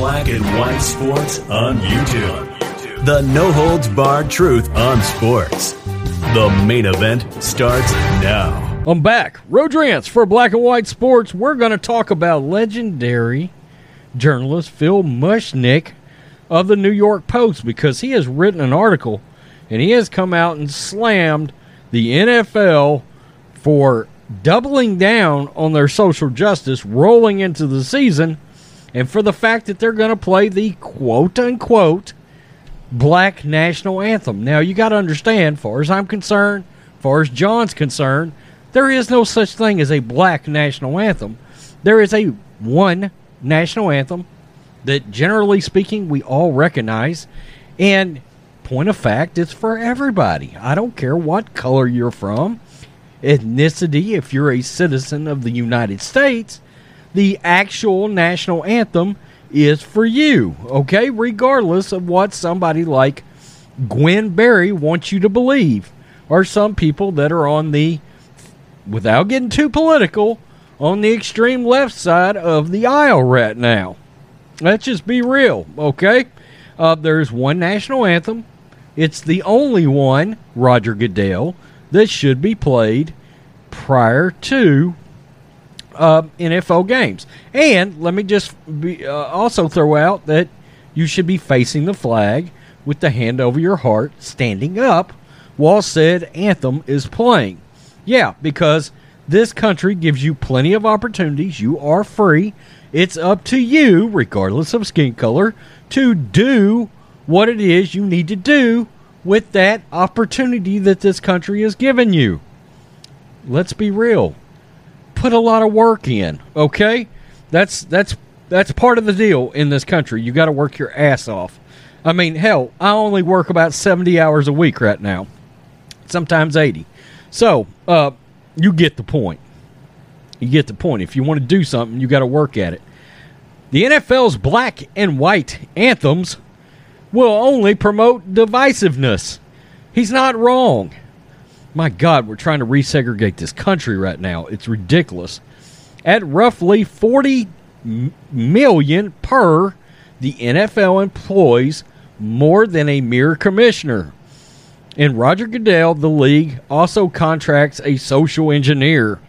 Black and White Sports on YouTube. The no holds barred truth on sports. The main event starts now. I'm back. Rodrance for Black and White Sports. We're going to talk about legendary journalist Phil Mushnick of the New York Post because he has written an article and he has come out and slammed the NFL for doubling down on their social justice rolling into the season and for the fact that they're going to play the quote unquote black national anthem. Now, you got to understand, far as I'm concerned, far as John's concerned, there is no such thing as a black national anthem. There is a one national anthem that, generally speaking, we all recognize. And point of fact, it's for everybody. I don't care what color you're from ethnicity, if you're a citizen of the United States, the actual national anthem is for you, okay? Regardless of what somebody like Gwen Berry wants you to believe, or some people that are on the, without getting too political, on the extreme left side of the aisle right now. Let's just be real, okay? Uh, there's one national anthem. It's the only one, Roger Goodell, that should be played prior to uh, NFL games. And let me just be, uh, also throw out that you should be facing the flag with the hand over your heart, standing up while said anthem is playing. Yeah, because this country gives you plenty of opportunities. You are free. It's up to you, regardless of skin color, to do what it is you need to do with that opportunity that this country has given you. Let's be real. Put a lot of work in, okay? That's that's that's part of the deal in this country. You got to work your ass off. I mean, hell, I only work about 70 hours a week right now. Sometimes 80. So, uh, you get the point. You get the point. If you want to do something, you got to work at it. The NFL's black and white anthems will only promote divisiveness. He's not wrong. My God, we're trying to resegregate this country right now. It's ridiculous. At roughly 40 million per, the NFL employs more than a mere commissioner. In Roger Goodell, the league also contracts a social engineer,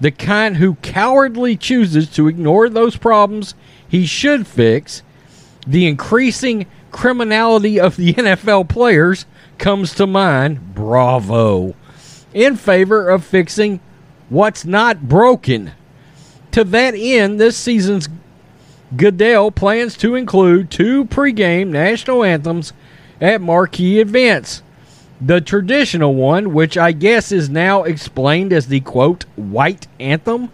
the kind who cowardly chooses to ignore those problems he should fix. The increasing criminality of the NFL players comes to mind. Bravo. In favor of fixing what's not broken. To that end, this season's Goodell plans to include two pregame national anthems at marquee events. The traditional one, which I guess is now explained as the quote, white anthem,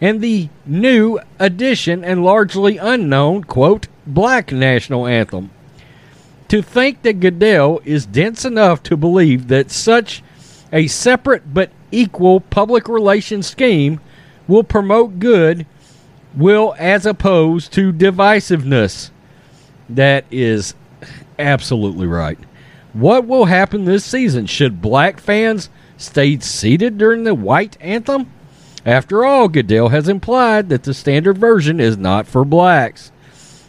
and the new addition and largely unknown quote, black national anthem. To think that Goodell is dense enough to believe that such a separate but equal public relations scheme will promote good will as opposed to divisiveness. That is absolutely right. What will happen this season? Should black fans stay seated during the white anthem? After all, Goodell has implied that the standard version is not for blacks.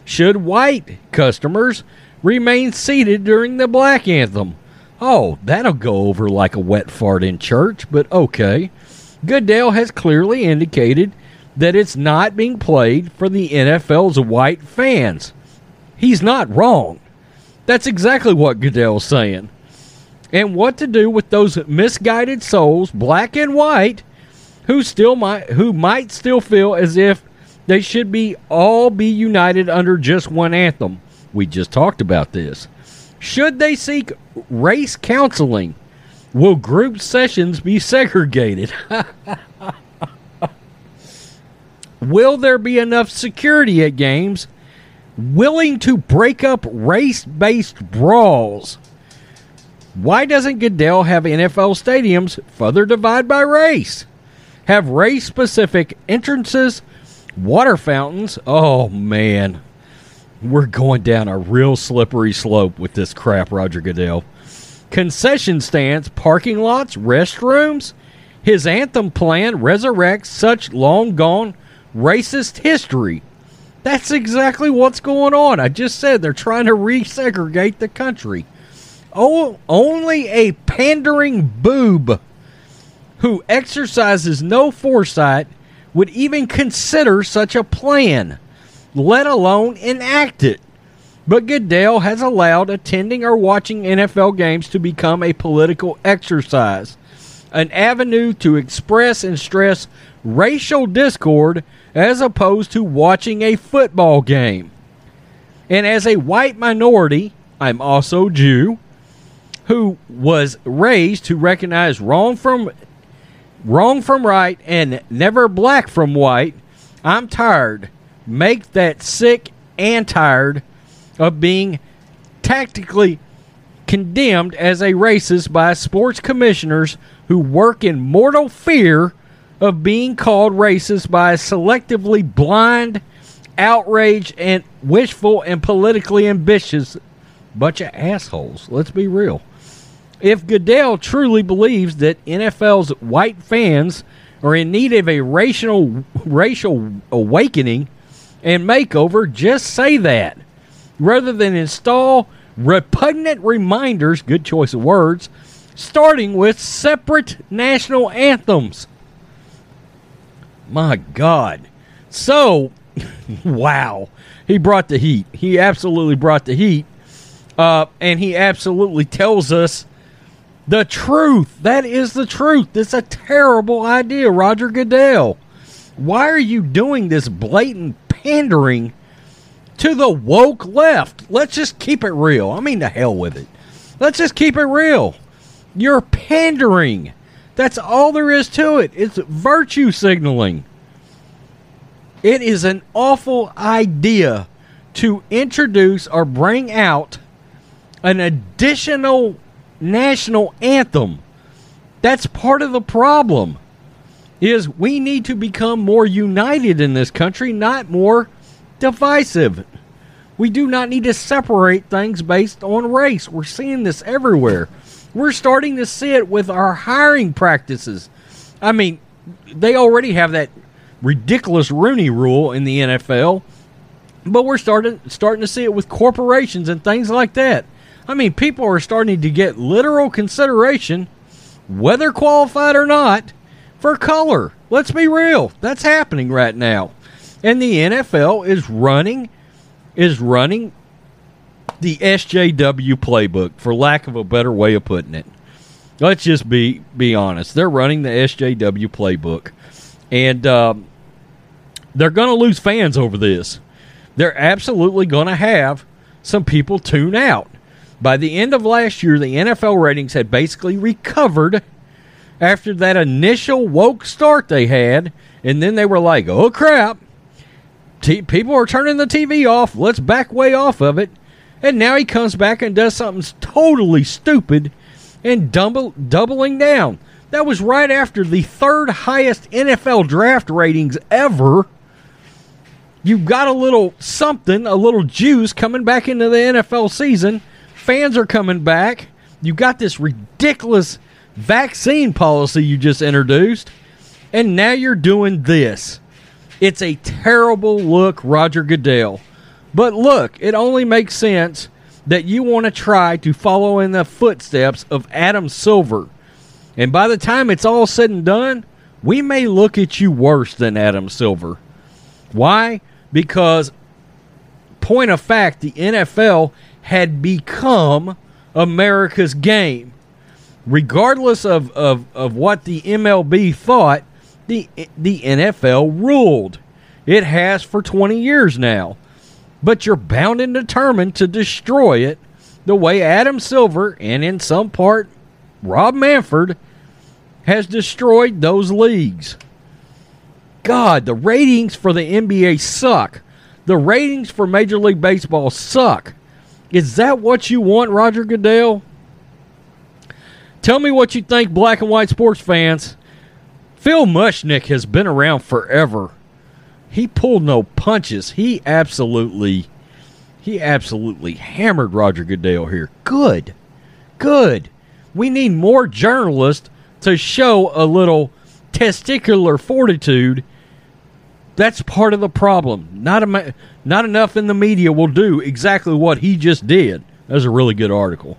Should white customers remain seated during the black anthem? Oh, that'll go over like a wet fart in church, but okay. Goodell has clearly indicated that it's not being played for the NFL's white fans. He's not wrong. That's exactly what Goodell's saying. And what to do with those misguided souls, black and white, who still might who might still feel as if they should be all be united under just one anthem. We just talked about this. Should they seek race counseling? Will group sessions be segregated? Will there be enough security at games willing to break up race based brawls. Why doesn't Goodell have NFL stadiums further divide by race? Have race specific entrances, water fountains? Oh man, we're going down a real slippery slope with this crap, Roger Goodell. Concession stands, parking lots, restrooms. His anthem plan resurrects such long gone racist history. That's exactly what's going on. I just said they're trying to resegregate the country. Oh, only a pandering boob who exercises no foresight would even consider such a plan, let alone enact it. But Goodell has allowed attending or watching NFL games to become a political exercise, an avenue to express and stress racial discord as opposed to watching a football game. And as a white minority, I'm also Jew, who was raised to recognize wrong from wrong from right and never black from white. I'm tired. Make that sick and tired of being tactically condemned as a racist by sports commissioners who work in mortal fear of being called racist by a selectively blind, outraged, and wishful and politically ambitious bunch of assholes. Let's be real. If Goodell truly believes that NFL's white fans are in need of a racial racial awakening and makeover, just say that. Rather than install repugnant reminders, good choice of words, starting with separate national anthems. My God. So, wow. He brought the heat. He absolutely brought the heat. Uh, and he absolutely tells us the truth. That is the truth. It's a terrible idea, Roger Goodell. Why are you doing this blatant pandering to the woke left? Let's just keep it real. I mean, the hell with it. Let's just keep it real. You're pandering. That's all there is to it. It's virtue signaling. It is an awful idea to introduce or bring out an additional national anthem. That's part of the problem. Is we need to become more united in this country, not more divisive. We do not need to separate things based on race. We're seeing this everywhere. We're starting to see it with our hiring practices. I mean, they already have that ridiculous Rooney rule in the NFL, but we're starting starting to see it with corporations and things like that. I mean, people are starting to get literal consideration, whether qualified or not, for color. Let's be real. That's happening right now. And the NFL is running is running the SJW playbook for lack of a better way of putting it. Let's just be be honest. They're running the SJW playbook. And um, they're going to lose fans over this. They're absolutely going to have some people tune out. By the end of last year, the NFL ratings had basically recovered after that initial woke start they had, and then they were like, "Oh crap, T- people are turning the TV off. Let's back way off of it." And now he comes back and does something totally stupid and double, doubling down. That was right after the third highest NFL draft ratings ever. You've got a little something, a little juice coming back into the NFL season fans are coming back. You got this ridiculous vaccine policy you just introduced, and now you're doing this. It's a terrible look, Roger Goodell. But look, it only makes sense that you want to try to follow in the footsteps of Adam Silver. And by the time it's all said and done, we may look at you worse than Adam Silver. Why? Because, point of fact, the NFL had become America's game. Regardless of, of, of what the MLB thought, the, the NFL ruled. It has for 20 years now. But you're bound and determined to destroy it the way Adam Silver and in some part Rob Manfred has destroyed those leagues. God, the ratings for the NBA suck. The ratings for Major League Baseball suck. Is that what you want, Roger Goodell? Tell me what you think, black and white sports fans. Phil Mushnick has been around forever. He pulled no punches. He absolutely he absolutely hammered Roger Goodell here. Good. Good. We need more journalists to show a little testicular fortitude. That's part of the problem. Not a, not enough in the media will do exactly what he just did. That's a really good article.